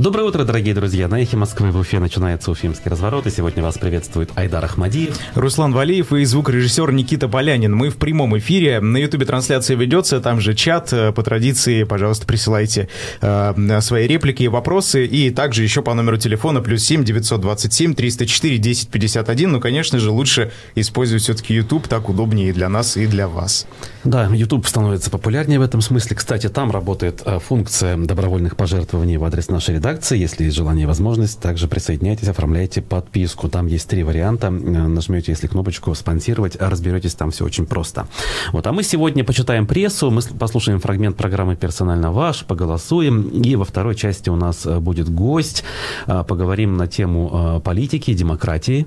Доброе утро, дорогие друзья. На эхе Москвы в Уфе начинается уфимский разворот. И сегодня вас приветствует Айдар Ахмадиев. Руслан Валиев и звукорежиссер Никита Полянин. Мы в прямом эфире. На ютубе трансляция ведется, там же чат. По традиции, пожалуйста, присылайте э, свои реплики и вопросы. И также еще по номеру телефона плюс 7 927 304 1051. Ну, конечно же, лучше использовать все-таки YouTube. Так удобнее и для нас, и для вас. Да, YouTube становится популярнее в этом смысле. Кстати, там работает э, функция добровольных пожертвований в адрес нашей редакции редакции. Если есть желание и возможность, также присоединяйтесь, оформляйте подписку. Там есть три варианта. Э, нажмете, если кнопочку «Спонсировать», разберетесь, там все очень просто. Вот, а мы сегодня почитаем прессу, мы послушаем фрагмент программы «Персонально ваш», поголосуем. И во второй части у нас э, будет гость. Э, поговорим на тему политики, демократии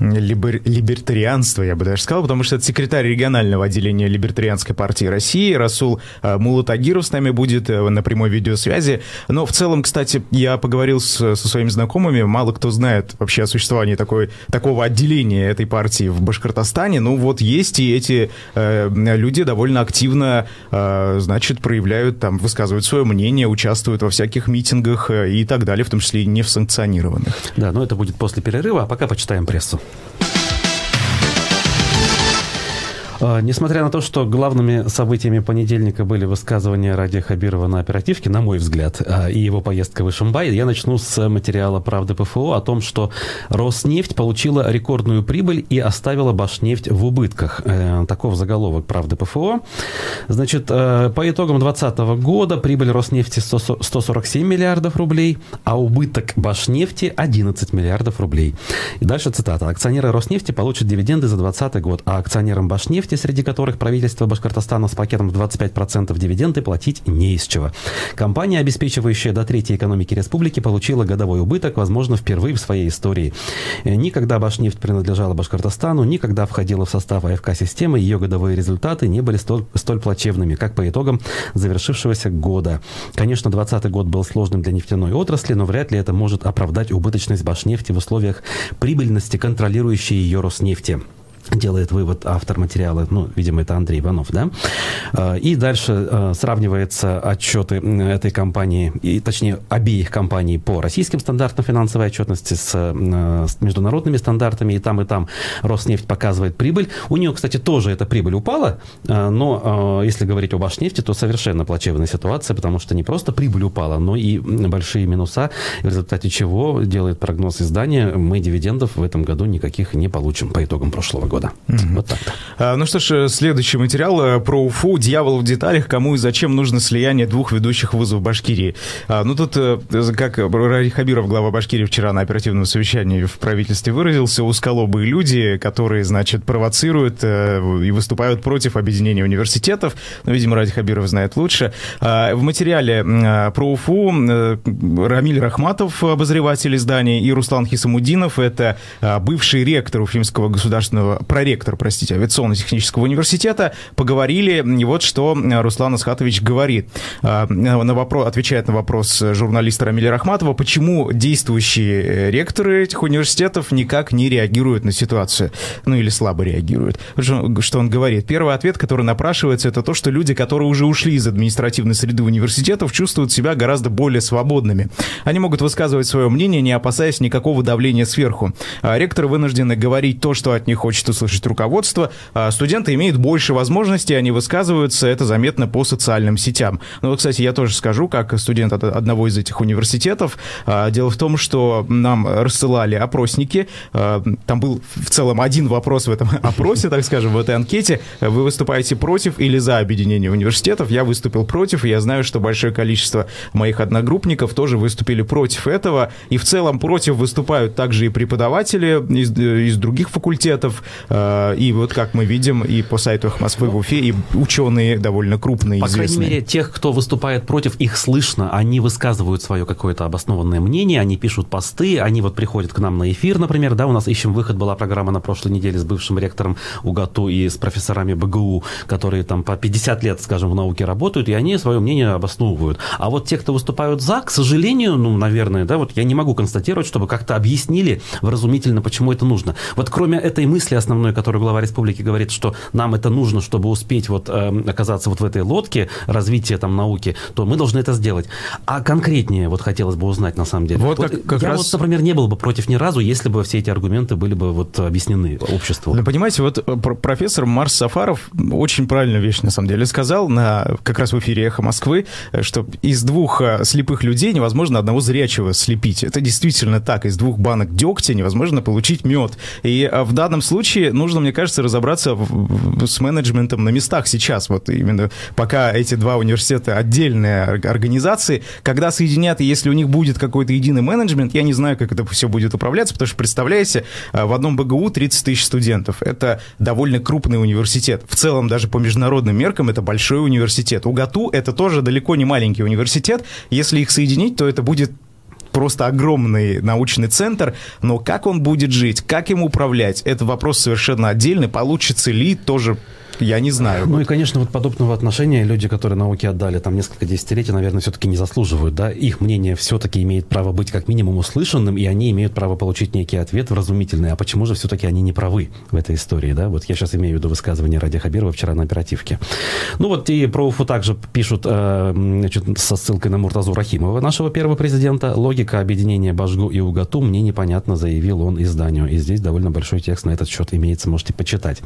либер, либертарианство, я бы даже сказал, потому что это секретарь регионального отделения Либертарианской партии России Расул э, Мулатагиров с нами будет э, на прямой видеосвязи. Но в целом, кстати, я поговорил с, со своими знакомыми, мало кто знает вообще о существовании такой, такого отделения этой партии в Башкортостане. Ну вот есть, и эти э, люди довольно активно, э, значит, проявляют, там, высказывают свое мнение, участвуют во всяких митингах э, и так далее, в том числе и не в санкционированных. Да, но это будет после перерыва, а пока почитаем прессу. Несмотря на то, что главными событиями понедельника были высказывания Ради Хабирова на оперативке, на мой взгляд, а, и его поездка в Ишимбай, я начну с материала «Правды ПФО» о том, что Роснефть получила рекордную прибыль и оставила Башнефть в убытках. Э, таков заголовок «Правды ПФО». Значит, э, по итогам 2020 года прибыль Роснефти 147 миллиардов рублей, а убыток Башнефти 11 миллиардов рублей. И дальше цитата. Акционеры Роснефти получат дивиденды за 2020 год, а акционерам Башнефти нефти, среди которых правительство Башкортостана с пакетом в 25% дивиденды платить не из чего. Компания, обеспечивающая до третьей экономики республики, получила годовой убыток, возможно, впервые в своей истории. Никогда Башнефть принадлежала Башкортостану, никогда входила в состав АФК-системы, ее годовые результаты не были столь, столь плачевными, как по итогам завершившегося года. Конечно, 2020 год был сложным для нефтяной отрасли, но вряд ли это может оправдать убыточность Башнефти в условиях прибыльности контролирующей ее Роснефти делает вывод автор материала, ну, видимо, это Андрей Иванов, да, а, и дальше а, сравниваются отчеты этой компании, и, точнее, обеих компаний по российским стандартам финансовой отчетности с, а, с международными стандартами, и там, и там Роснефть показывает прибыль. У нее, кстати, тоже эта прибыль упала, но если говорить о Башнефти, то совершенно плачевная ситуация, потому что не просто прибыль упала, но и большие минуса, в результате чего делает прогноз издания, мы дивидендов в этом году никаких не получим по итогам прошлого года года. Угу. Вот так. А, ну что ж, э, следующий материал э, про Уфу. Дьявол в деталях. Кому и зачем нужно слияние двух ведущих вузов Башкирии. А, ну тут, э, как Рари Хабиров, глава Башкирии, вчера на оперативном совещании в правительстве выразился, усколобые люди, которые, значит, провоцируют и выступают против объединения университетов. Ну, видимо, Ради Хабиров знает лучше. А, в материале про Уфу Рамиль Рахматов, обозреватель издания, и Руслан Хисамудинов, это бывший ректор Уфимского государственного проректор, простите, авиационно-технического университета, поговорили, и вот что Руслан Асхатович говорит. А, на вопрос, отвечает на вопрос журналиста Рамиля Рахматова, почему действующие ректоры этих университетов никак не реагируют на ситуацию, ну или слабо реагируют. Что он говорит? Первый ответ, который напрашивается, это то, что люди, которые уже ушли из административной среды университетов, чувствуют себя гораздо более свободными. Они могут высказывать свое мнение, не опасаясь никакого давления сверху. А ректоры вынуждены говорить то, что от них хочет услышать руководство. А студенты имеют больше возможностей, они высказываются, это заметно по социальным сетям. Ну, вот, кстати, я тоже скажу, как студент от одного из этих университетов. А, дело в том, что нам рассылали опросники. А, там был в целом один вопрос в этом опросе, так скажем, в этой анкете. Вы выступаете против или за объединение университетов? Я выступил против, и я знаю, что большое количество моих одногруппников тоже выступили против этого. И в целом против выступают также и преподаватели из, из других факультетов, Э, и вот как мы видим и по сайту Москвы в Уфе, и ученые довольно крупные, По известные. крайней мере, тех, кто выступает против, их слышно. Они высказывают свое какое-то обоснованное мнение, они пишут посты, они вот приходят к нам на эфир, например, да, у нас «Ищем выход» была программа на прошлой неделе с бывшим ректором УГАТУ и с профессорами БГУ, которые там по 50 лет, скажем, в науке работают, и они свое мнение обосновывают. А вот те, кто выступают за, к сожалению, ну, наверное, да, вот я не могу констатировать, чтобы как-то объяснили вразумительно, почему это нужно. Вот кроме этой мысли о основной, которую глава республики говорит, что нам это нужно, чтобы успеть вот э, оказаться вот в этой лодке развития там науки, то мы должны это сделать. А конкретнее вот хотелось бы узнать на самом деле. Вот, вот как, как я раз... вот, например, не был бы против ни разу, если бы все эти аргументы были бы вот объяснены обществу. Ну, понимаете, вот э, профессор Марс Сафаров очень правильную вещь на самом деле сказал на как раз в эфире «Эхо Москвы», э, что из двух э, слепых людей невозможно одного зрячего слепить. Это действительно так. Из двух банок дегтя невозможно получить мед. И в данном случае нужно, мне кажется, разобраться с менеджментом на местах сейчас. Вот именно пока эти два университета отдельные организации, когда соединят, и если у них будет какой-то единый менеджмент, я не знаю, как это все будет управляться, потому что, представляете, в одном БГУ 30 тысяч студентов. Это довольно крупный университет. В целом, даже по международным меркам, это большой университет. УГАТУ — это тоже далеко не маленький университет. Если их соединить, то это будет просто огромный научный центр, но как он будет жить, как им управлять, это вопрос совершенно отдельный. Получится ли, тоже я не знаю. Ну и, конечно, вот подобного отношения люди, которые науке отдали там несколько десятилетий, наверное, все-таки не заслуживают, да. Их мнение все-таки имеет право быть как минимум услышанным, и они имеют право получить некий ответ вразумительный. А почему же все-таки они не правы в этой истории, да? Вот я сейчас имею в виду высказывание Ради Хабирова вчера на оперативке. Ну вот и про УФУ также пишут э, значит, со ссылкой на Муртазу Рахимова, нашего первого президента. Логика объединения Башгу и УГАТУ мне непонятно, заявил он изданию. И здесь довольно большой текст на этот счет имеется, можете почитать.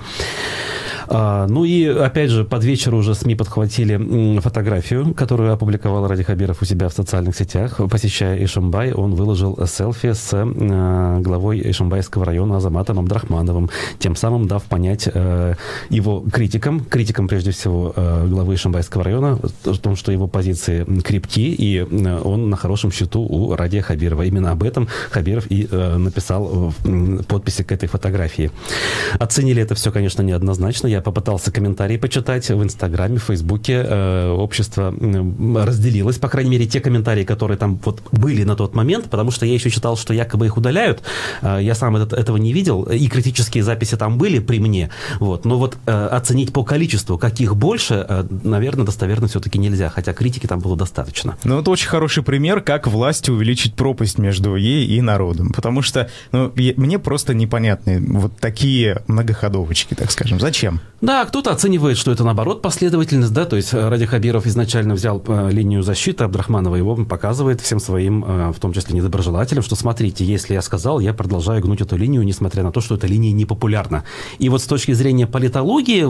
А, ну и, опять же, под вечер уже СМИ подхватили фотографию, которую опубликовал Ради Хабиров у себя в социальных сетях. Посещая Ишимбай, он выложил селфи с э, главой Ишимбайского района Азаматом Абдрахмановым, тем самым дав понять э, его критикам, критикам прежде всего э, главы Ишимбайского района, о том, что его позиции крепки, и он на хорошем счету у Ради Хабирова. Именно об этом Хабиров и написал в подписи к этой фотографии. Оценили это все, конечно, неоднозначно. Я попытался комментарии почитать в Инстаграме, в Фейсбуке. Э, общество разделилось, по крайней мере, те комментарии, которые там вот были на тот момент, потому что я еще читал, что якобы их удаляют. Э, я сам этот, этого не видел, и критические записи там были при мне. Вот. Но вот э, оценить по количеству, каких больше, наверное, достоверно все-таки нельзя, хотя критики там было достаточно. Ну, это очень хороший пример, как власти увеличить пропасть между ей и народом. Потому что ну, мне просто непонятны вот такие многоходовочки, так скажем. Зачем? Да, кто-то оценивает, что это наоборот последовательность, да, то есть э, Ради Хабиров изначально взял э, линию защиты Абдрахманова, его показывает всем своим, э, в том числе недоброжелателям, что смотрите, если я сказал, я продолжаю гнуть эту линию, несмотря на то, что эта линия непопулярна. И вот с точки зрения политологии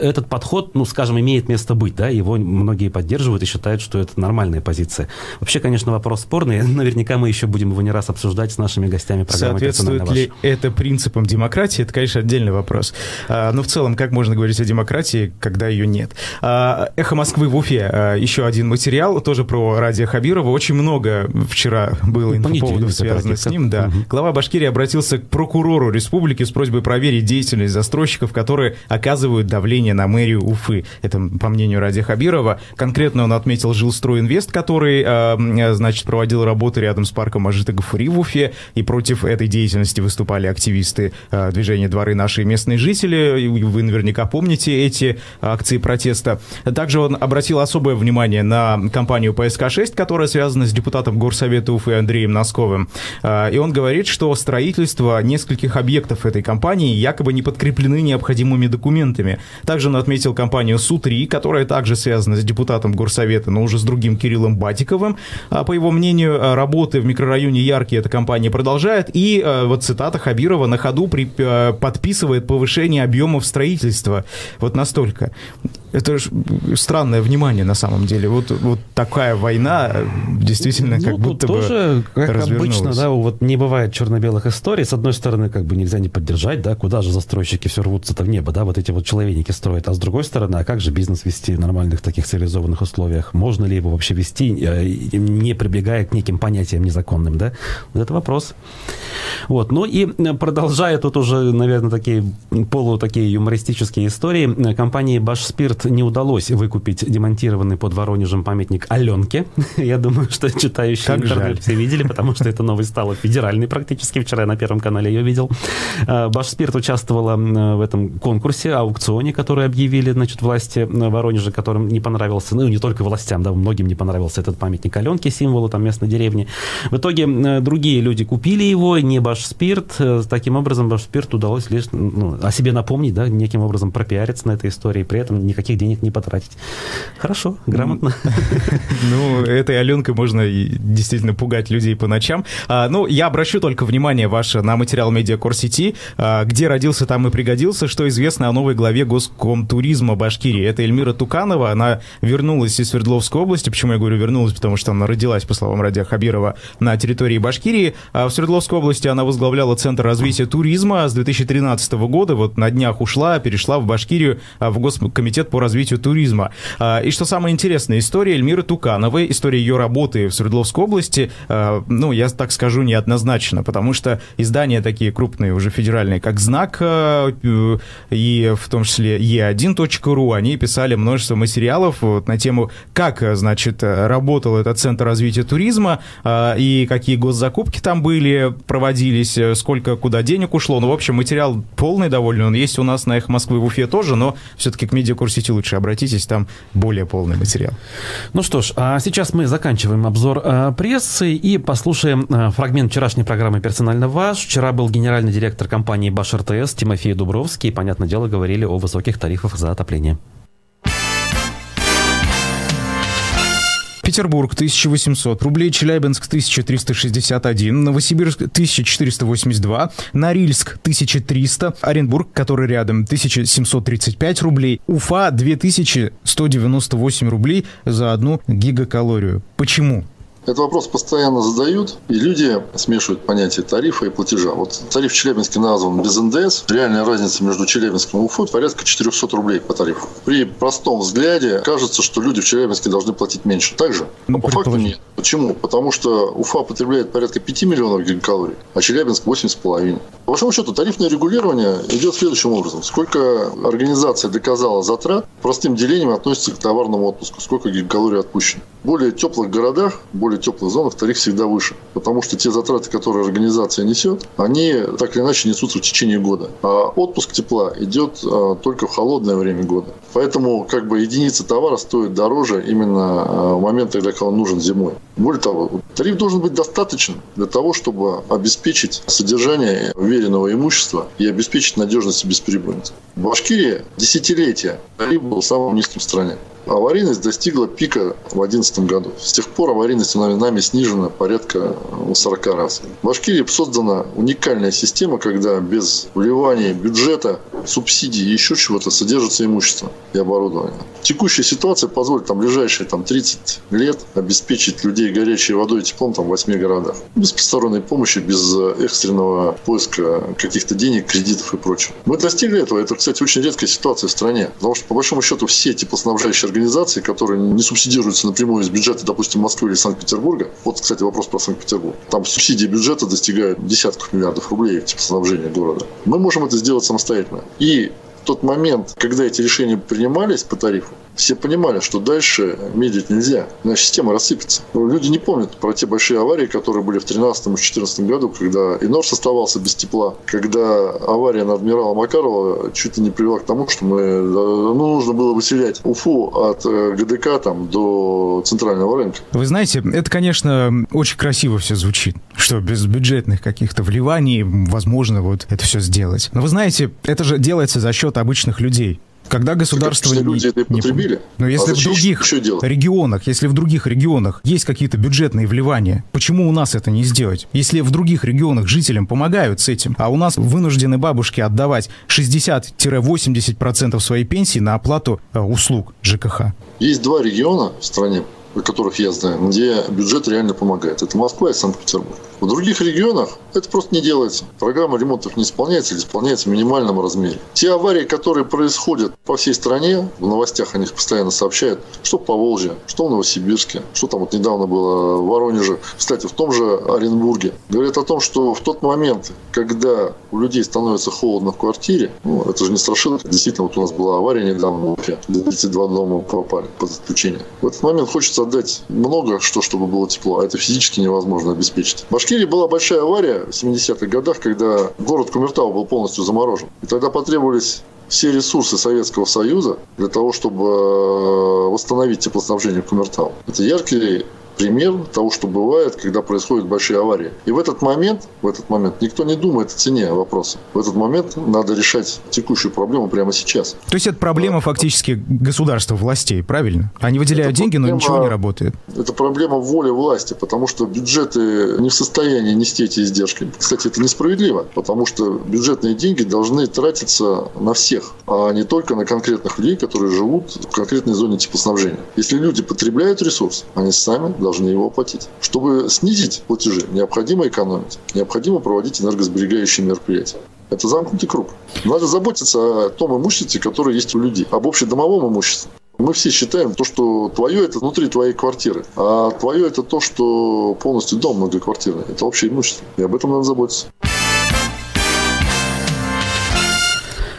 этот подход, ну, скажем, имеет место быть, да, его многие поддерживают и считают, что это нормальная позиция. Вообще, конечно, вопрос спорный, наверняка мы еще будем его не раз обсуждать с нашими гостями программы Соответствует ли это принципам демократии, это, конечно, отдельный вопрос. А, но в целом, как можно говорить о демократии, когда ее нет. А, «Эхо Москвы» в Уфе, а, еще один материал, тоже про Радия Хабирова. Очень много вчера было инфоповодов, связанных с ним. Да. Угу. Глава Башкирии обратился к прокурору республики с просьбой проверить деятельность застройщиков, которые оказывают давление на мэрию Уфы. Это по мнению Радия Хабирова. Конкретно он отметил Жилстройинвест, который, а, значит, проводил работы рядом с парком Ажита Гафури в Уфе, и против этой деятельности выступали активисты движения «Дворы наши местные жители». Вы наверняка помните эти акции протеста. Также он обратил особое внимание на компанию ПСК-6, которая связана с депутатом Горсовета Уфы Андреем Носковым. А, и он говорит, что строительство нескольких объектов этой компании якобы не подкреплены необходимыми документами. Также он отметил компанию Су-3, которая также связана с депутатом Горсовета, но уже с другим Кириллом Батиковым. А, по его мнению, работы в микрорайоне Яркий эта компания продолжает. И а, вот цитата Хабирова на ходу при, подписывает повышение объемов строительства вот настолько. Это же странное внимание на самом деле. Вот, вот такая война действительно ну, как будто тоже, бы как обычно, да, вот не бывает черно-белых историй. С одной стороны, как бы нельзя не поддержать, да, куда же застройщики все рвутся-то в небо, да, вот эти вот человеники строят. А с другой стороны, а как же бизнес вести в нормальных таких цивилизованных условиях? Можно ли его вообще вести, э, не прибегая к неким понятиям незаконным, да? Вот это вопрос. Вот, ну и продолжая тут уже, наверное, такие полу такие юмористические истории, истории. Компании «Башспирт» не удалось выкупить демонтированный под Воронежем памятник Аленке. Я думаю, что читающие как интернет жаль. все видели, потому что эта новость стала федеральной практически. Вчера я на Первом канале ее видел. Э, «Башспирт» участвовала в этом конкурсе, аукционе, который объявили значит, власти Воронежа, которым не понравился, ну, не только властям, да, многим не понравился этот памятник Аленке, символу там местной деревни. В итоге другие люди купили его, не «Башспирт». Таким образом, «Башспирт» удалось лишь ну, о себе напомнить, да, неким образом пропиариться на этой истории, при этом никаких денег не потратить. Хорошо, грамотно. Ну, этой Аленкой можно действительно пугать людей по ночам. А, ну, я обращу только внимание ваше на материал Медиакор сети, а, где родился, там и пригодился, что известно о новой главе Госкомтуризма Башкирии. Это Эльмира Туканова, она вернулась из Свердловской области. Почему я говорю вернулась? Потому что она родилась, по словам Радия Хабирова, на территории Башкирии. А в Свердловской области она возглавляла Центр развития туризма с 2013 года. Вот на днях ушла, перешла в Башкирию в Госкомитет по развитию туризма. И что самое интересное, история Эльмиры Тукановой, история ее работы в Свердловской области, ну, я так скажу, неоднозначно, потому что издания такие крупные, уже федеральные, как «Знак», э, и в том числе e1.ru, они писали множество материалов вот, на тему, как, значит, работал этот Центр развития туризма, и какие госзакупки там были, проводились, сколько куда денег ушло. Ну, в общем, материал полный довольно, он есть у нас на «Эхо Москвы» в Уфе тоже, но все-таки к медиакурсити лучше обратитесь, там более полный материал. Ну что ж, а сейчас мы заканчиваем обзор э, прессы и послушаем э, фрагмент вчерашней программы «Персонально ваш». Вчера был генеральный директор компании «Баш РТС» Тимофей Дубровский. И, понятное дело, говорили о высоких тарифах за отопление. Петербург 1800 рублей, Челябинск 1361, Новосибирск 1482, Норильск 1300, Оренбург, который рядом, 1735 рублей, Уфа 2198 рублей за одну гигакалорию. Почему? Этот вопрос постоянно задают, и люди смешивают понятие тарифа и платежа. Вот тариф в Челябинске назван без НДС. Реальная разница между Челябинском и Уфой порядка 400 рублей по тарифу. При простом взгляде кажется, что люди в Челябинске должны платить меньше. Так же? Но ну, по факту нет. Почему? Потому что Уфа потребляет порядка 5 миллионов гигакалорий, а Челябинск 8,5. По большому счету, тарифное регулирование идет следующим образом. Сколько организация доказала затрат, простым делением относится к товарному отпуску. Сколько гигакалорий отпущено. В более теплых городах, более теплых зонах тариф всегда выше. Потому что те затраты, которые организация несет, они так или иначе несутся в течение года. А отпуск тепла идет а, только в холодное время года. Поэтому как бы единица товара стоит дороже именно а, в момент, когда он нужен зимой. Более того, тариф должен быть достаточен для того, чтобы обеспечить содержание веренного имущества и обеспечить надежность и бесприбыльность. В Башкирии десятилетия тариф был самым низким в стране. Аварийность достигла пика в 2011 году. С тех пор аварийность нами снижена порядка 40 раз. В Башкирии создана уникальная система, когда без вливания бюджета, субсидий и еще чего-то содержится имущество и оборудование. Текущая ситуация позволит там ближайшие там, 30 лет обеспечить людей горячей водой и теплом там, в 8 городах. Без посторонней помощи, без экстренного поиска каких-то денег, кредитов и прочего. Мы достигли этого. Это, кстати, очень редкая ситуация в стране. Потому что, по большому счету, все теплоснабжающие организации, которые не субсидируются напрямую из бюджета, допустим, Москвы или Санкт-Петербурга. Вот, кстати, вопрос про Санкт-Петербург. Там субсидии бюджета достигают десятков миллиардов рублей теплоснабжения города. Мы можем это сделать самостоятельно. И тот момент, когда эти решения принимались по тарифу, все понимали, что дальше медлить нельзя, иначе система рассыпется. Люди не помнят про те большие аварии, которые были в 2013 и 2014 году, когда и Норс оставался без тепла, когда авария на адмирала Макарова чуть ли не привела к тому, что мы, э, ну, нужно было выселять Уфу от э, ГДК там, до центрального рынка. Вы знаете, это, конечно, очень красиво все звучит, что без бюджетных каких-то вливаний возможно вот это все сделать. Но вы знаете, это же делается за счет обычных людей. Когда государство... Так, люди это потребили. Не... Но если а в других регионах, если в других регионах есть какие-то бюджетные вливания, почему у нас это не сделать? Если в других регионах жителям помогают с этим, а у нас вынуждены бабушки отдавать 60-80% своей пенсии на оплату э, услуг ЖКХ. Есть два региона в стране, о которых я знаю, где бюджет реально помогает. Это Москва и Санкт-Петербург. В других регионах это просто не делается. Программа ремонтов не исполняется или исполняется в минимальном размере. Те аварии, которые происходят по всей стране, в новостях о них постоянно сообщают, что в Поволжье, что в Новосибирске, что там вот недавно было в Воронеже, кстати, в том же Оренбурге. Говорят о том, что в тот момент, когда у людей становится холодно в квартире, ну, это же не страшилка. Действительно, вот у нас была авария недавно в Уфе, 32 дома попали под отключение. В этот момент хочется отдать много, что, чтобы было тепло, а это физически невозможно обеспечить. В Башкирии была большая авария в 70-х годах, когда город Кумертау был полностью заморожен. И тогда потребовались все ресурсы Советского Союза для того, чтобы э, восстановить теплоснабжение Кумертау. Это яркий пример того, что бывает, когда происходят большие аварии. И в этот момент, в этот момент никто не думает о цене вопроса. В этот момент надо решать текущую проблему прямо сейчас. То есть это проблема да. фактически государства, властей, правильно? Они выделяют это деньги, проблема, но ничего не работает. Это проблема воли власти, потому что бюджеты не в состоянии нести эти издержки. Кстати, это несправедливо, потому что бюджетные деньги должны тратиться на всех, а не только на конкретных людей, которые живут в конкретной зоне теплоснабжения. Если люди потребляют ресурс, они сами должны должны его оплатить. Чтобы снизить платежи, необходимо экономить, необходимо проводить энергосберегающие мероприятия. Это замкнутый круг. Надо заботиться о том имуществе, которое есть у людей, об общедомовом имуществе. Мы все считаем то, что твое это внутри твоей квартиры, а твое это то, что полностью дом многоквартирный. Это общее имущество. И об этом надо заботиться.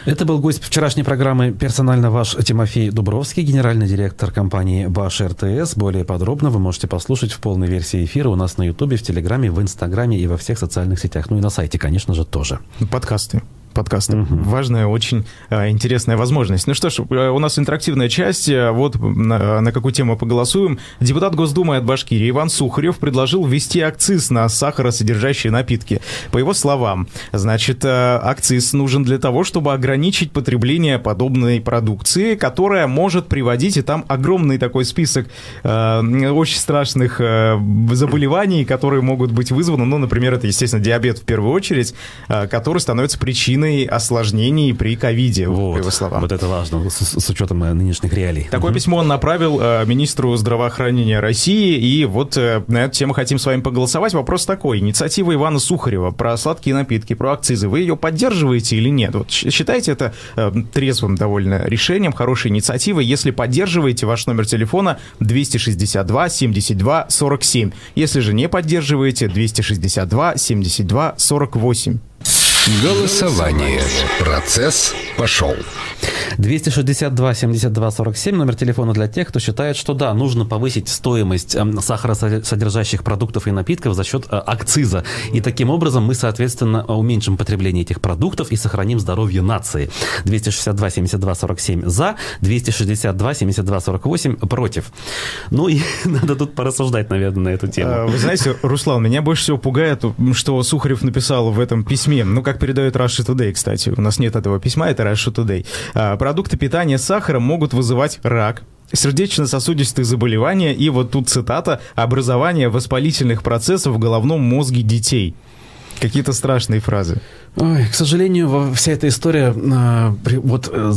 Это был гость вчерашней программы «Персонально ваш» Тимофей Дубровский, генеральный директор компании «Баш РТС». Более подробно вы можете послушать в полной версии эфира у нас на Ютубе, в Телеграме, в Инстаграме и во всех социальных сетях. Ну и на сайте, конечно же, тоже. Подкасты подкаста. Угу. Важная, очень а, интересная возможность. Ну что ж, э, у нас интерактивная часть. Э, вот на, на какую тему поголосуем. Депутат Госдумы от Башкирии Иван Сухарев предложил ввести акциз на сахаросодержащие напитки. По его словам, значит, э, акциз нужен для того, чтобы ограничить потребление подобной продукции, которая может приводить, и там огромный такой список э, очень страшных э, заболеваний, которые могут быть вызваны, ну, например, это, естественно, диабет в первую очередь, э, который становится причиной причиной осложнений при ковиде, вот, по его словам. Вот это важно, с, с учетом э, нынешних реалий. Такое угу. письмо он направил э, министру здравоохранения России, и вот э, на эту тему хотим с вами поголосовать. Вопрос такой. Инициатива Ивана Сухарева про сладкие напитки, про акцизы, вы ее поддерживаете или нет? Вот считаете это э, трезвым довольно решением, хорошей инициативой? Если поддерживаете, ваш номер телефона 262 72 47. Если же не поддерживаете, 262 72 48. Голосование. Процесс пошел. 262 72 47 номер телефона для тех, кто считает, что да, нужно повысить стоимость эм, сахаросодержащих продуктов и напитков за счет э, акциза. И таким образом мы, соответственно, уменьшим потребление этих продуктов и сохраним здоровье нации. 262 72 47 за, 262 72 48 против. Ну и надо тут порассуждать, наверное, на эту тему. А, вы знаете, Руслан, меня больше всего пугает, что Сухарев написал в этом письме. Ну, как передает Russia Today, кстати. У нас нет этого письма, это Russia Today. А, продукты питания с сахаром могут вызывать рак, сердечно-сосудистых заболевания и вот тут цитата «образование воспалительных процессов в головном мозге детей». Какие-то страшные фразы. Ой, к сожалению, вся эта история, а, вот, э,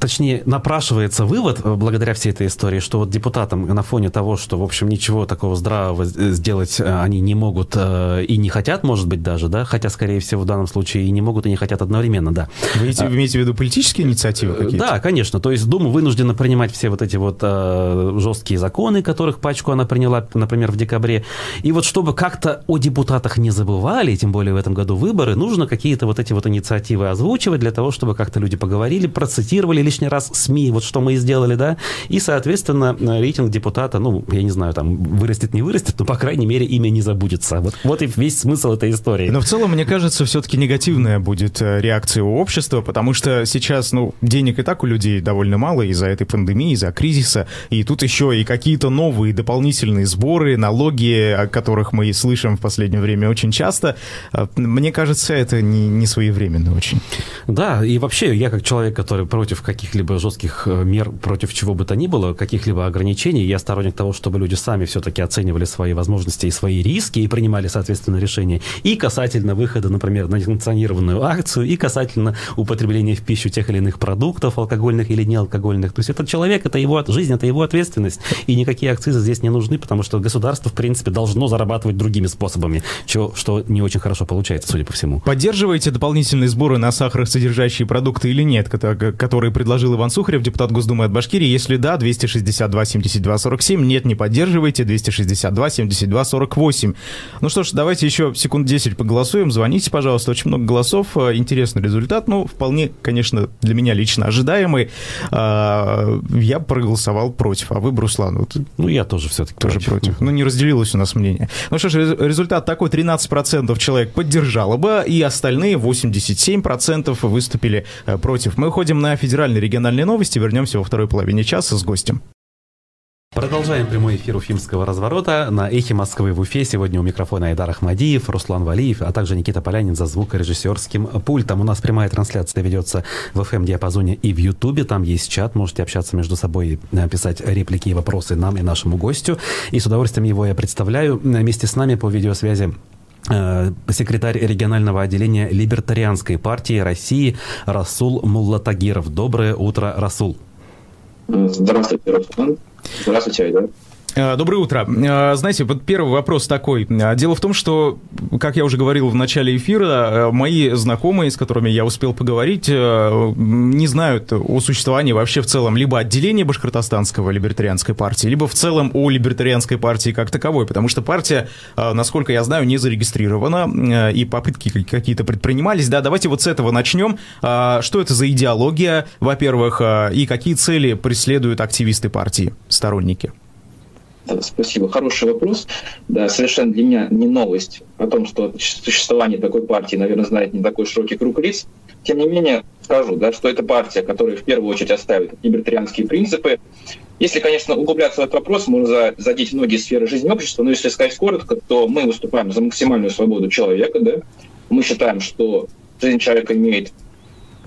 точнее, напрашивается вывод э, благодаря всей этой истории, что вот депутатам на фоне того, что, в общем, ничего такого здравого сделать э, они не могут и не хотят, может быть, даже, да, хотя, скорее всего, в данном случае и не могут, и не хотят одновременно, да. Вы имеете, вы имеете в виду политические инициативы какие-то? Да, конечно. То есть Дума вынуждена принимать все вот эти вот жесткие законы, которых пачку она приняла, например, в декабре. И вот чтобы как-то о депутатах не забывали, тем более в этом году выборы, нужно какие какие-то вот эти вот инициативы озвучивать для того, чтобы как-то люди поговорили, процитировали лишний раз СМИ, вот что мы и сделали, да, и, соответственно, рейтинг депутата, ну, я не знаю, там, вырастет, не вырастет, но, по крайней мере, имя не забудется. Вот, вот и весь смысл этой истории. Но в целом, мне кажется, все-таки негативная будет э, реакция у общества, потому что сейчас, ну, денег и так у людей довольно мало из-за этой пандемии, из-за кризиса, и тут еще и какие-то новые дополнительные сборы, налоги, о которых мы и слышим в последнее время очень часто. Э, мне кажется, это не не, не своевременны очень. Да, и вообще я как человек, который против каких-либо жестких э, мер, против чего бы то ни было, каких-либо ограничений, я сторонник того, чтобы люди сами все-таки оценивали свои возможности и свои риски и принимали, соответственно, решения и касательно выхода, например, на несанкционированную акцию, и касательно употребления в пищу тех или иных продуктов, алкогольных или неалкогольных. То есть этот человек, это его жизнь, это его ответственность, и никакие акцизы здесь не нужны, потому что государство, в принципе, должно зарабатывать другими способами, что, что не очень хорошо получается, судя по всему. Поддерживаете дополнительные сборы на сахаросодержащие продукты или нет, которые предложил Иван Сухарев, депутат Госдумы от Башкирии? Если да, 262 72 47, нет, не поддерживаете, 262 72 48. Ну что ж, давайте еще секунд 10 поголосуем, звоните, пожалуйста, очень много голосов, э, интересный результат, ну, вполне, конечно, для меня лично ожидаемый. А, я проголосовал против, а вы, Бруслан, вот, ну, я тоже все-таки тоже против. против. Ну, не разделилось у нас мнение. Ну что ж, результат такой, 13% человек поддержало бы, и остальные 87% выступили э, против. Мы уходим на федеральные региональные новости, вернемся во второй половине часа с гостем. Продолжаем прямой эфир Уфимского разворота. На эхе Москвы в Уфе сегодня у микрофона Айдар Ахмадиев, Руслан Валиев, а также Никита Полянин за звукорежиссерским пультом. У нас прямая трансляция ведется в FM-диапазоне и в Ютубе. Там есть чат, можете общаться между собой, писать реплики и вопросы нам и нашему гостю. И с удовольствием его я представляю. Вместе с нами по видеосвязи э, секретарь регионального отделения Либертарианской партии России Расул Муллатагиров. Доброе утро, Расул. Здравствуйте, Руслан. Здравствуйте, Айдар. Э, доброе утро. Э, знаете, вот первый вопрос такой. Э, дело в том, что, как я уже говорил в начале эфира, мои знакомые, с которыми я успел поговорить, не знают о существовании вообще в целом либо отделения Башкортостанского либертарианской партии, либо в целом о либертарианской партии как таковой, потому что партия, насколько я знаю, не зарегистрирована, и попытки какие-то предпринимались. Да, давайте вот с этого начнем. Что это за идеология, во-первых, и какие цели преследуют активисты партии, сторонники? Спасибо. Хороший вопрос. Да, совершенно для меня не новость о том, что существование такой партии, наверное, знает не такой широкий круг лиц. Тем не менее, скажу, да, что это партия, которая в первую очередь оставит либертарианские принципы. Если, конечно, углубляться в этот вопрос, можно задеть многие сферы жизни общества, но если сказать коротко, то мы выступаем за максимальную свободу человека. Да? Мы считаем, что жизнь человека имеет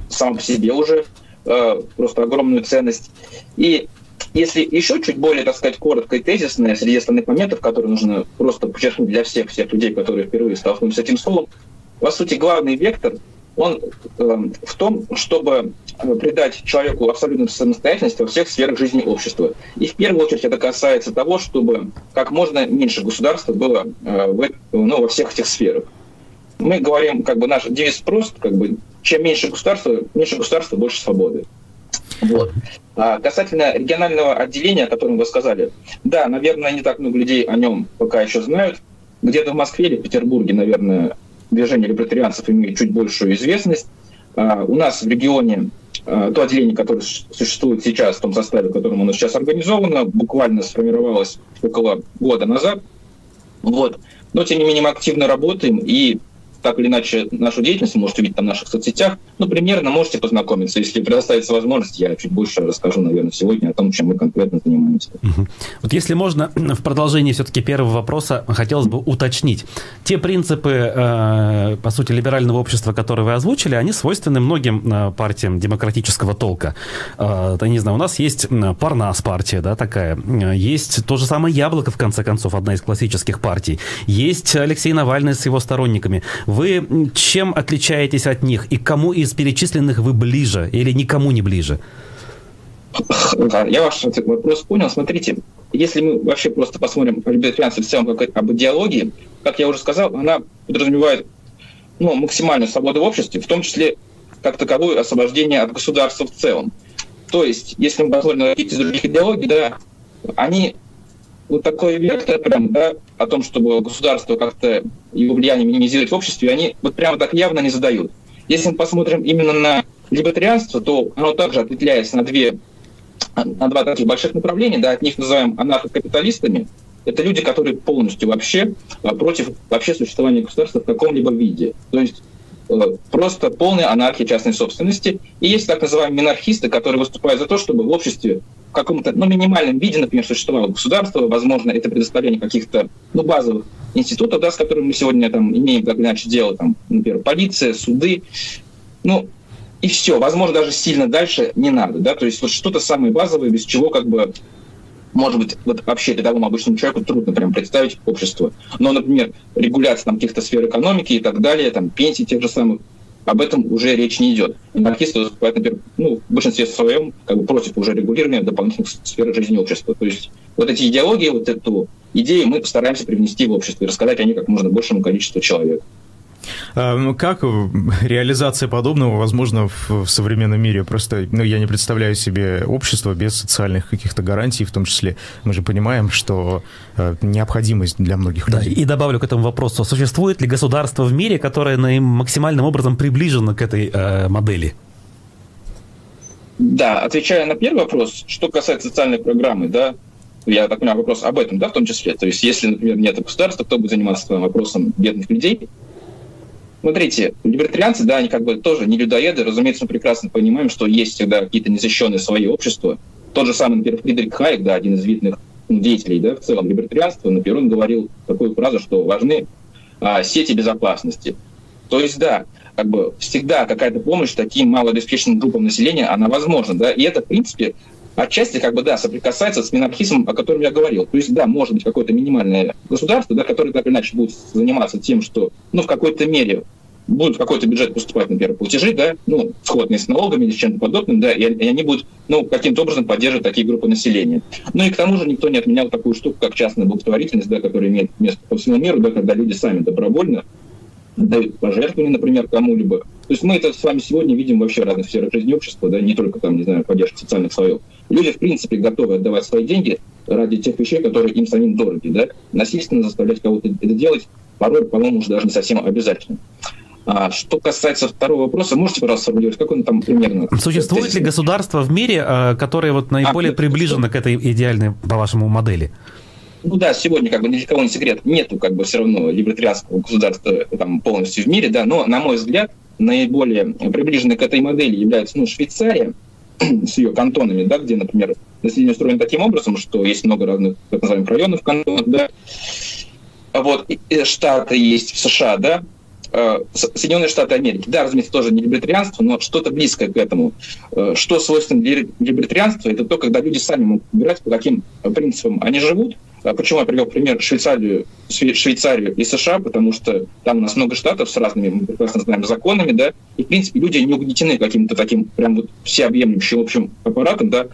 сам по себе уже э, просто огромную ценность. И если еще чуть более, так сказать, коротко и тезисно, среди основных моментов, которые нужно просто подчеркнуть для всех, всех людей, которые впервые столкнулись с этим словом, по сути, главный вектор, он э, в том, чтобы придать человеку абсолютную самостоятельность во всех сферах жизни общества. И в первую очередь это касается того, чтобы как можно меньше государства было э, в, ну, во всех этих сферах. Мы говорим, как бы наш девиз прост, как бы чем меньше государства, меньше государства, больше свободы. Вот. А касательно регионального отделения, о котором вы сказали, да, наверное, не так много людей о нем пока еще знают. Где-то в Москве или Петербурге, наверное, движение либертарианцев имеет чуть большую известность. А у нас в регионе а, то отделение, которое существует сейчас в том составе, в котором оно сейчас организовано, буквально сформировалось около года назад. Вот. Но, тем не менее, мы активно работаем, и так или иначе нашу деятельность, можете увидеть там в наших соцсетях. Ну, примерно можете познакомиться. Если предоставится возможность, я чуть больше расскажу, наверное, сегодня о том, чем мы конкретно занимаемся. Угу. Вот если можно, в продолжении все-таки первого вопроса хотелось бы уточнить. Те принципы, э, по сути, либерального общества, которые вы озвучили, они свойственны многим э, партиям демократического толка. Э, не знаю, у нас есть Парнас партия, да, такая. Есть то же самое Яблоко, в конце концов, одна из классических партий. Есть Алексей Навальный с его сторонниками. Вы чем отличаетесь от них? И кому из перечисленных вы ближе или никому не ближе? Я ваш вопрос понял. Смотрите, если мы вообще просто посмотрим либертарианство в целом как об идеологии, как я уже сказал, она подразумевает ну, максимальную свободу в обществе, в том числе как таковое освобождение от государства в целом. То есть, если мы посмотрим на какие-то из других идеологий, да, они вот такой вектор прям, да, о том, чтобы государство как-то его влияние минимизировать в обществе, они вот прямо так явно не задают. Если мы посмотрим именно на либертарианство, то оно также ответвляется на две на два таких больших направления, да, от них называем анархокапиталистами. Это люди, которые полностью вообще а, против вообще существования государства в каком-либо виде. То есть просто полная анархия частной собственности. И есть так называемые минархисты, которые выступают за то, чтобы в обществе в каком-то ну, минимальном виде, например, существовало государство, возможно, это предоставление каких-то ну, базовых институтов, да, с которыми мы сегодня там, имеем так иначе дело, там, например, полиция, суды, ну, и все. Возможно, даже сильно дальше не надо, да, то есть вот что-то самое базовое, без чего как бы может быть, вот вообще рядовому обычному человеку трудно прям представить общество. Но, например, регуляция там, каких-то сфер экономики и так далее, там, пенсии тех же самых, об этом уже речь не идет. Анархисты выступают, например, ну, в большинстве своем как бы против уже регулирования дополнительных сфер жизни общества. То есть вот эти идеологии, вот эту идею мы постараемся привнести в общество и рассказать о ней как можно большему количеству человек. А, ну, как реализация подобного возможно в, современном мире? Просто ну, я не представляю себе общество без социальных каких-то гарантий, в том числе мы же понимаем, что э, необходимость для многих да, людей. И добавлю к этому вопросу, существует ли государство в мире, которое максимальным образом приближено к этой э, модели? Да, отвечая на первый вопрос, что касается социальной программы, да, я так понимаю, вопрос об этом, да, в том числе. То есть, если, например, нет государства, кто будет заниматься вопросом бедных людей? Смотрите, либертарианцы, да, они как бы тоже не людоеды. Разумеется, мы прекрасно понимаем, что есть всегда какие-то незащищенные свои общества. Тот же самый, например, Фридрих Хайек, да, один из видных деятелей, да, в целом либертарианства, например, он говорил такую фразу, что важны а, сети безопасности. То есть, да, как бы всегда какая-то помощь таким малообеспеченным группам населения, она возможна, да, и это, в принципе, отчасти, как бы, да, соприкасается с минархизмом, о котором я говорил. То есть, да, может быть какое-то минимальное государство, да, которое так или иначе будет заниматься тем, что, ну, в какой-то мере будут в какой-то бюджет поступать, например, платежи, да, ну, сходные с налогами или с чем-то подобным, да, и, и они будут, ну, каким-то образом поддерживать такие группы населения. Ну и к тому же никто не отменял такую штуку, как частная благотворительность, да, которая имеет место по всему миру, да, когда люди сами добровольно дают пожертвования, например, кому-либо. То есть мы это с вами сегодня видим вообще в разных сферах жизни общества, да, не только там, не знаю, поддержка социальных слоев. Люди, в принципе, готовы отдавать свои деньги ради тех вещей, которые им самим дороги, да. Насильственно заставлять кого-то это делать порой, по-моему, уже даже не совсем обязательно. А что касается второго вопроса, можете, пожалуйста, сформулировать, как он там примерно... Существует ли государство в мире, э, которое вот наиболее а, приближено к этой идеальной, по вашему, модели? Ну да, сегодня как бы ни для кого не секрет, нету как бы все равно либертарианского государства там полностью в мире, да, но, на мой взгляд, наиболее приближенной к этой модели является ну, Швейцария с ее кантонами, да, где, например, население устроено таким образом, что есть много разных так называемых районов кантонов, да, вот, и штаты есть в США, да, Э, Соединенные Штаты Америки. Да, разумеется, тоже не либертарианство, но что-то близкое к этому. Э, что свойственно для либертарианства, это то, когда люди сами могут выбирать, по каким принципам они живут. А почему я привел пример Швейцарию, Швейцарию и США, потому что там у нас много штатов с разными, мы прекрасно знаем, законами, да, и, в принципе, люди не угнетены каким-то таким прям вот всеобъемлющим общим аппаратом, да,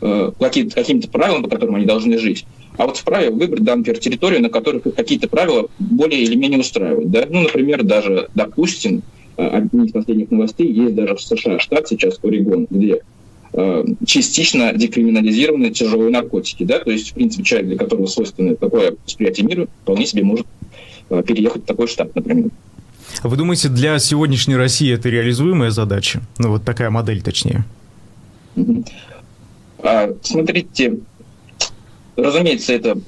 э, какими-то правилами, по которым они должны жить а вот вправе выбрать, да, например, территорию, на которых какие-то правила более или менее устраивают. Да? Ну, например, даже, допустим, э, одни из последних новостей есть даже в США штат сейчас, Орегон, где частично декриминализированы тяжелые наркотики. Да? То есть, в принципе, человек, для которого свойственно такое восприятие мира, вполне себе может э, переехать в такой штат, например. Вы думаете, для сегодняшней России это реализуемая задача? Ну, вот такая модель, точнее. А, смотрите, Разумеется, это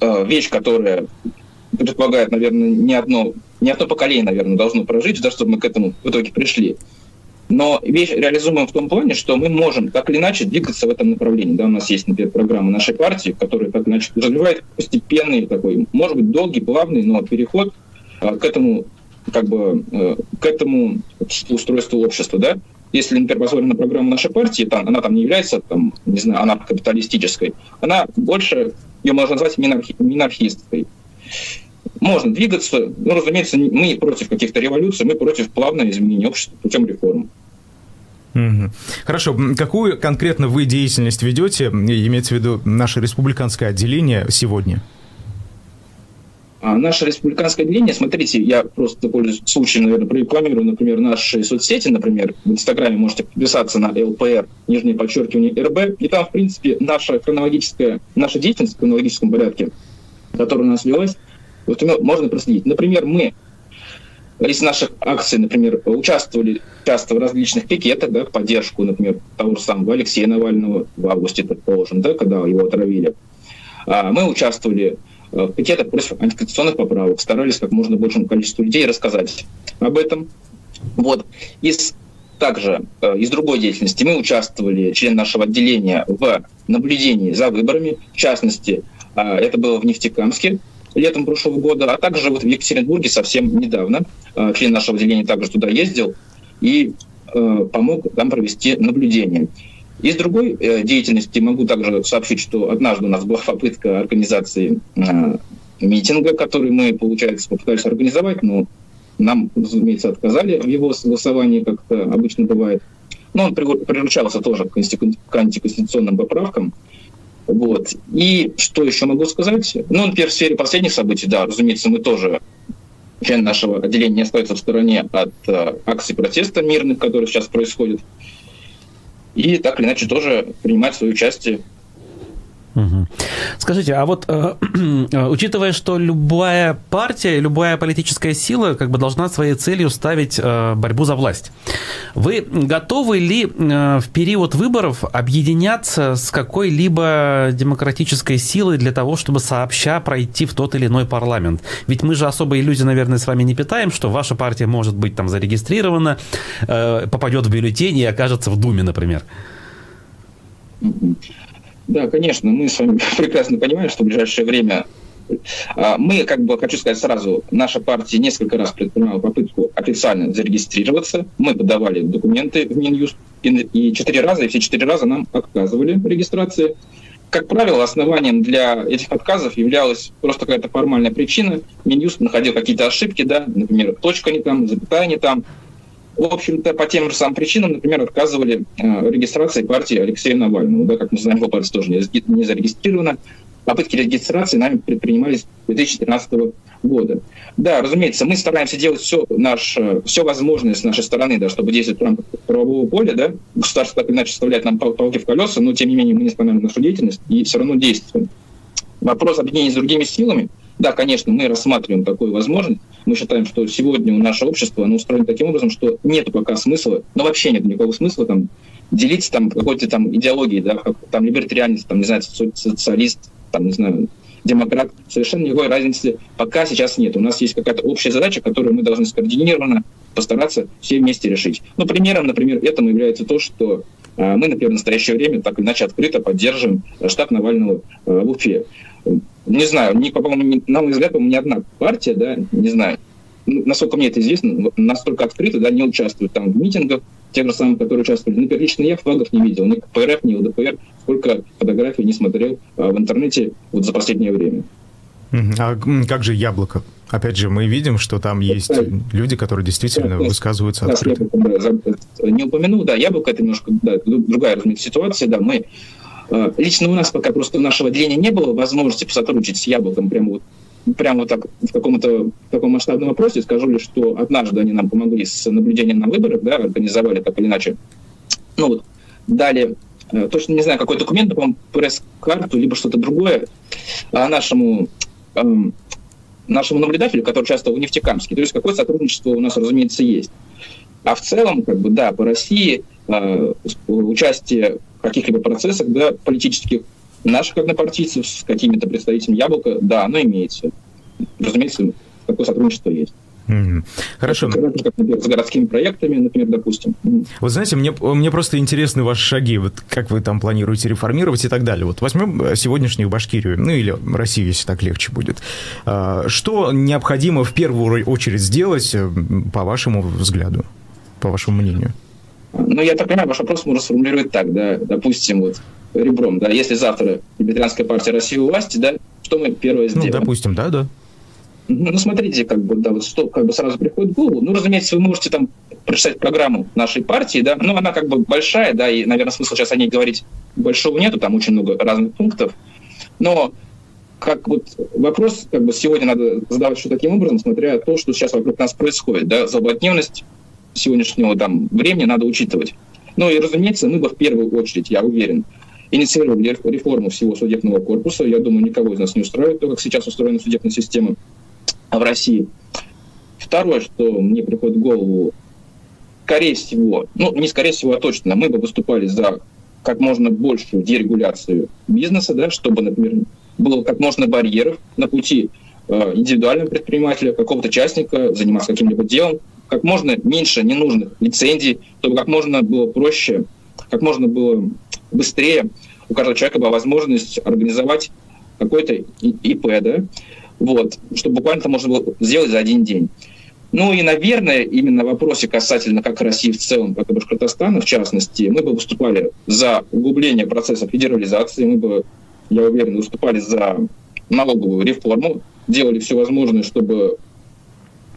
э, вещь, которая предполагает, наверное, не одно, не одно поколение, наверное, должно прожить, да, чтобы мы к этому в итоге пришли. Но вещь реализуема в том плане, что мы можем так или иначе двигаться в этом направлении. Да, у нас есть, например, программа нашей партии, которая так иначе развивает постепенный такой, может быть, долгий, плавный, но переход а, к этому как бы э, к этому устройству общества, да, если, например, посмотрим на программу нашей партии, там, она там не является, там, не знаю, она капиталистической, она больше, ее можно назвать минархи, минархистской. Можно двигаться, но, разумеется, мы против каких-то революций, мы против плавного изменения общества путем реформ. Хорошо. Какую конкретно вы деятельность ведете, имеется в виду наше республиканское отделение сегодня? А наше республиканское отделение, смотрите, я просто пользуюсь случаем, наверное, прорекламирую, например, наши соцсети, например, в Инстаграме можете подписаться на ЛПР, нижнее подчеркивание РБ, и там, в принципе, наша хронологическая, наша деятельность в хронологическом порядке, которая у нас велась, вот можно проследить. Например, мы из наших акций, например, участвовали часто в различных пикетах, да, в поддержку, например, того же самого Алексея Навального в августе, предположим, да, когда его отравили. А мы участвовали Э, пакета против антиконституционных поправок, старались как можно большему количеству людей рассказать об этом. Вот. Из также э, из другой деятельности мы участвовали, член нашего отделения, в наблюдении за выборами. В частности, э, это было в Нефтекамске летом прошлого года, а также вот в Екатеринбурге совсем недавно. Э, член нашего отделения также туда ездил и э, помог там провести наблюдение. Из другой э, деятельности могу также сообщить, что однажды у нас была попытка организации митинга, который мы, получается, попытались организовать, но нам, разумеется, отказали в его согласовании, как обычно бывает. Но он приручался тоже к антиконституционным поправкам. Вот. И что еще могу сказать? Ну, например, в сфере последних событий, да, разумеется, мы тоже член нашего отделения не остается в стороне от э, акций протеста мирных, которые сейчас происходят. И так или иначе тоже принимать свое участие Скажите, а вот э, э, учитывая, что любая партия, любая политическая сила как бы должна своей целью ставить э, борьбу за власть, вы готовы ли в период выборов объединяться с какой-либо демократической силой для того, чтобы сообща пройти в тот или иной парламент? Ведь мы же особо иллюзии, наверное, с вами не питаем, что ваша партия может быть там зарегистрирована, попадет в бюллетень и окажется в Думе, например. Да, конечно, мы с вами прекрасно понимаем, что в ближайшее время а, мы, как бы, хочу сказать сразу, наша партия несколько раз предпринимала попытку официально зарегистрироваться. Мы подавали документы в Минюст, и четыре раза, и все четыре раза нам отказывали регистрации. Как правило, основанием для этих отказов являлась просто какая-то формальная причина. Минюст находил какие-то ошибки, да, например, точка не там, запятая не там, в общем-то, по тем же самым причинам, например, отказывали э, регистрации партии Алексея Навального. Да, как мы знаем, его партия тоже не, не зарегистрирована. Попытки регистрации нами предпринимались с 2013 года. Да, разумеется, мы стараемся делать все, наш, все возможное с нашей стороны, да, чтобы действовать в рамках правового поля. Да. Государство так или иначе вставляет нам палки в колеса, но тем не менее мы не останавливаем нашу деятельность и все равно действуем. Вопрос объединения с другими силами – да, конечно, мы рассматриваем такую возможность. Мы считаем, что сегодня наше общество оно устроено таким образом, что нет пока смысла, но вообще нет никакого смысла там делиться там какой-то там идеологией, да, как, там либертарианец, там, не знаю, социалист, там, не знаю, демократ, совершенно никакой разницы пока сейчас нет. У нас есть какая-то общая задача, которую мы должны скоординированно постараться все вместе решить. Ну, примером, например, этому является то, что э, мы, например, в настоящее время так или иначе открыто поддерживаем штаб Навального э, в Уфе не знаю, ни, по-моему, на мой взгляд, ни одна партия, да, не знаю, насколько мне это известно, настолько открыто, да, не участвует там в митингах, те же самые, которые участвовали. Например, лично я флагов не видел, ни КПРФ, ни ЛДПР, сколько фотографий не смотрел а, в интернете вот за последнее время. А как же яблоко? Опять же, мы видим, что там есть да, люди, которые действительно да, высказываются открыто. Яблоко, да, не упомянул, да, яблоко это немножко да, другая, разумеется, ситуация, да, мы Э, лично у нас пока просто нашего отделения не было возможности посотрудничать с Яблоком прямо вот прямо вот так в каком-то таком масштабном вопросе. Скажу лишь, что однажды они нам помогли с наблюдением на выборах, да, организовали так или иначе. Ну вот, дали, э, точно не знаю, какой документ, по-моему, пресс-карту, либо что-то другое а нашему эм, нашему наблюдателю, который участвовал в Нефтекамске. То есть какое сотрудничество у нас, разумеется, есть. А в целом, как бы, да, по России э, участие каких-либо процессах да, политических наших однопартийцев с какими-то представителями Яблока, да, оно имеется. Разумеется, такое сотрудничество есть. Хорошо. Как, например, с городскими проектами, например, допустим. Вот знаете, мне, мне просто интересны ваши шаги, вот как вы там планируете реформировать и так далее. Вот возьмем э, сегодняшнюю Башкирию, ну или Россию, если так легче будет. А, что необходимо в первую очередь сделать, э, по вашему взгляду, по вашему мнению? Ну, я так понимаю, ваш вопрос можно сформулировать так, да, допустим, вот ребром, да, если завтра Либертарианская партия России у власти, да, что мы первое ну, сделаем? Ну, допустим, да, да. Ну, смотрите, как бы, да, вот что как бы сразу приходит в голову. Ну, разумеется, вы можете там прочитать программу нашей партии, да, но она как бы большая, да, и, наверное, смысла сейчас о ней говорить большого нету, там очень много разных пунктов. Но как вот вопрос, как бы сегодня надо задавать что таким образом, смотря то, что сейчас вокруг нас происходит, да, злободневность сегодняшнего там времени надо учитывать. Ну и, разумеется, мы бы в первую очередь, я уверен, инициировали реформу всего судебного корпуса. Я думаю, никого из нас не устраивает то, как сейчас устроена судебная система в России. Второе, что мне приходит в голову, скорее всего, ну, не скорее всего, а точно, мы бы выступали за как можно большую дерегуляцию бизнеса, да, чтобы, например, было как можно барьеров на пути э, индивидуального предпринимателя, какого-то частника, заниматься каким-либо делом, как можно меньше ненужных лицензий, чтобы как можно было проще, как можно было быстрее у каждого человека была возможность организовать какой-то ИП, да, вот, чтобы буквально это можно было сделать за один день. Ну и, наверное, именно в вопросе касательно как России в целом, как и Башкортостана в частности, мы бы выступали за углубление процесса федерализации, мы бы, я уверен, выступали за налоговую реформу, делали все возможное, чтобы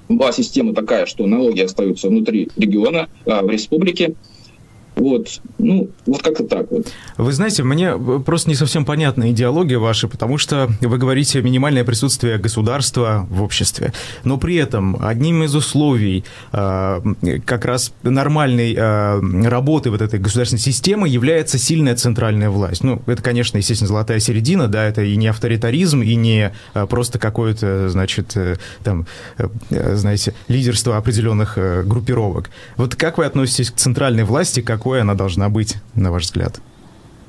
была система такая, что налоги остаются внутри региона, а в республике, вот, ну, вот как-то так вот. Вы знаете, мне просто не совсем понятна идеология ваша, потому что вы говорите минимальное присутствие государства в обществе, но при этом одним из условий э, как раз нормальной э, работы вот этой государственной системы является сильная центральная власть. Ну, это, конечно, естественно, золотая середина, да, это и не авторитаризм, и не э, просто какое-то, значит, э, там, э, знаете, лидерство определенных э, группировок. Вот как вы относитесь к центральной власти, как какой она должна быть, на ваш взгляд,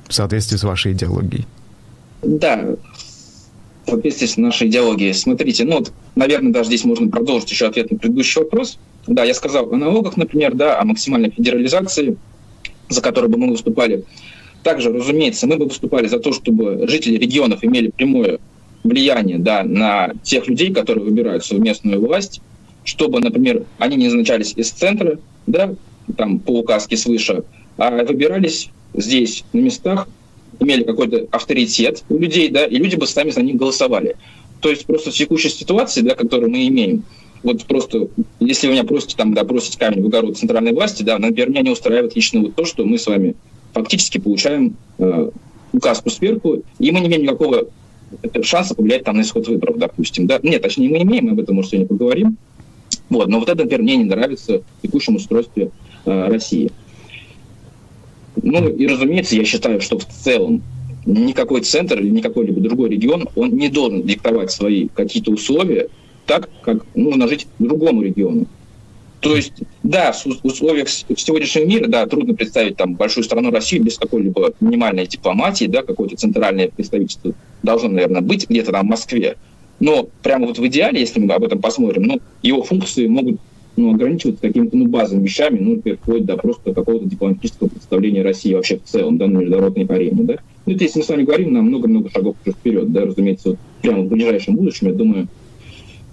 в соответствии с вашей идеологией? Да, в соответствии с нашей идеологией. Смотрите, ну, вот, наверное, даже здесь можно продолжить еще ответ на предыдущий вопрос. Да, я сказал о налогах, например, да, о максимальной федерализации, за которую бы мы выступали. Также, разумеется, мы бы выступали за то, чтобы жители регионов имели прямое влияние да, на тех людей, которые выбирают свою местную власть, чтобы, например, они не назначались из центра, да, там по указке свыше, а выбирались здесь, на местах, имели какой-то авторитет у людей, да, и люди бы сами за них голосовали. То есть просто в текущей ситуации, да, которую мы имеем, вот просто, если вы меня просите там, да, бросить камень в огород центральной власти, да, например, меня не устраивает лично вот то, что мы с вами фактически получаем э, указку сверху, и мы не имеем никакого шанса повлиять там на исход выборов, допустим. Да? Нет, точнее, мы имеем, мы об этом, может, сегодня поговорим. Вот, но вот это, например, мне не нравится в текущем устройстве России. Ну и, разумеется, я считаю, что в целом никакой центр или никакой либо другой регион, он не должен диктовать свои какие-то условия так, как нужно жить другому региону. То есть, да, в условиях сегодняшнего мира, да, трудно представить там большую страну России без какой-либо минимальной дипломатии, да, какое-то центральное представительство должно, наверное, быть где-то там в Москве. Но прямо вот в идеале, если мы об этом посмотрим, ну, его функции могут ну, ограничиваться какими-то ну, базовыми вещами, ну, вплоть до просто какого-то дипломатического представления России вообще в целом, да, на международной арене, да. Ну, это если мы с вами говорим на много-много шагов вперед, да, разумеется, вот прямо в ближайшем будущем, я думаю,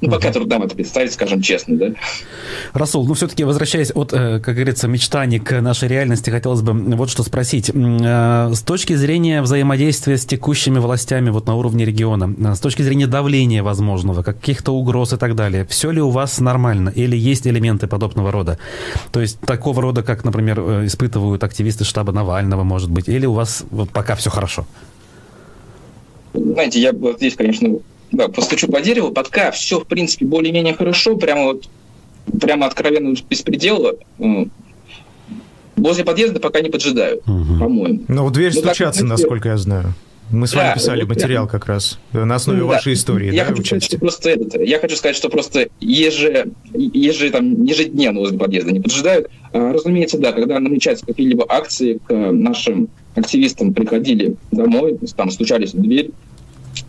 ну, пока трудновато представить, скажем честно, да. Расул, ну, все-таки возвращаясь от, э, как говорится, мечтаний к нашей реальности, хотелось бы вот что спросить. Э, с точки зрения взаимодействия с текущими властями вот на уровне региона, э, с точки зрения давления возможного, каких-то угроз и так далее, все ли у вас нормально или есть элементы подобного рода? То есть такого рода, как, например, испытывают активисты штаба Навального, может быть, или у вас вот пока все хорошо? Знаете, я вот здесь, конечно, да, постучу по дереву, пока все, в принципе, более-менее хорошо, прямо вот, прямо откровенно без предела. Возле подъезда пока не поджидают, угу. по-моему. Но в дверь ну, стучаться, так, насколько я знаю. Мы с да, вами писали вот, материал как раз на основе ну, вашей да. истории. Я да, хочу сказать, что просто этот, я хочу сказать, что просто еже, еже, там, ежедневно возле подъезда не поджидают. А, разумеется, да, когда намечаются какие-либо акции, к нашим активистам приходили домой, там стучались в дверь,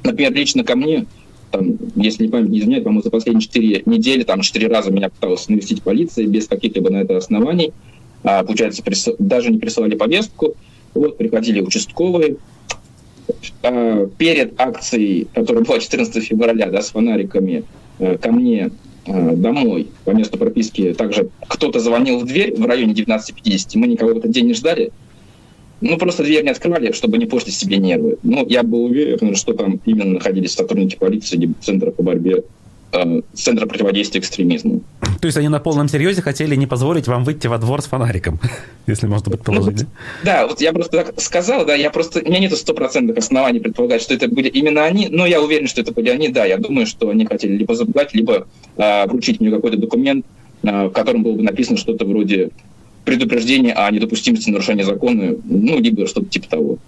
Например, лично ко мне, там, если не память не изменяет, по-моему, за последние четыре недели, там, четыре раза меня пыталась навестить полиция без каких-либо на это оснований. А, получается, прис... даже не присылали повестку. Вот, приходили участковые. А, перед акцией, которая была 14 февраля, да, с фонариками, а, ко мне а, домой по месту прописки также кто-то звонил в дверь в районе 19.50. Мы никого в этот день не ждали. Ну, просто дверь не открывали, чтобы не портить себе нервы. Ну, я был уверен, что там именно находились сотрудники полиции Центра по борьбе э, Центра противодействия экстремизму. То есть они на полном серьезе хотели не позволить вам выйти во двор с фонариком, если можно предположить. Ну, да, вот я просто так сказал, да, я просто, у меня нет стопроцентных оснований предполагать, что это были именно они, но я уверен, что это были они, да, я думаю, что они хотели либо запугать, либо э, вручить мне какой-то документ, э, в котором было бы написано что-то вроде предупреждение о недопустимости нарушения закона, ну, либо что-то типа того.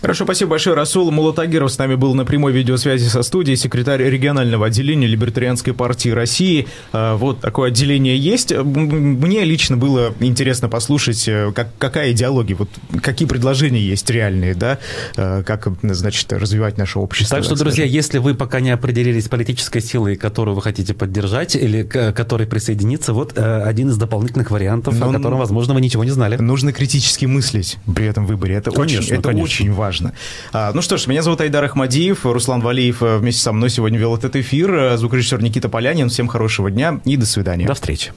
Хорошо, спасибо большое. Расул Мулатагиров с нами был на прямой видеосвязи со студией, секретарь регионального отделения Либертарианской партии России. А, вот такое отделение есть. Мне лично было интересно послушать, э, как, какая идеология, вот какие предложения есть реальные, да, э, как, значит, развивать наше общество. Так что, так друзья, если вы пока не определились с политической силой, которую вы хотите поддержать или к которой присоединиться, вот э, один из дополнительных вариантов, Но, о котором, возможно, вы ничего не знали. Нужно критически мыслить при этом выборе. Это конечно, очень, это конечно. очень важно. А, ну что ж, меня зовут Айдар Ахмадиев, Руслан Валиев вместе со мной сегодня вел этот эфир, звукорежиссер Никита Полянин. Всем хорошего дня и до свидания. До встречи.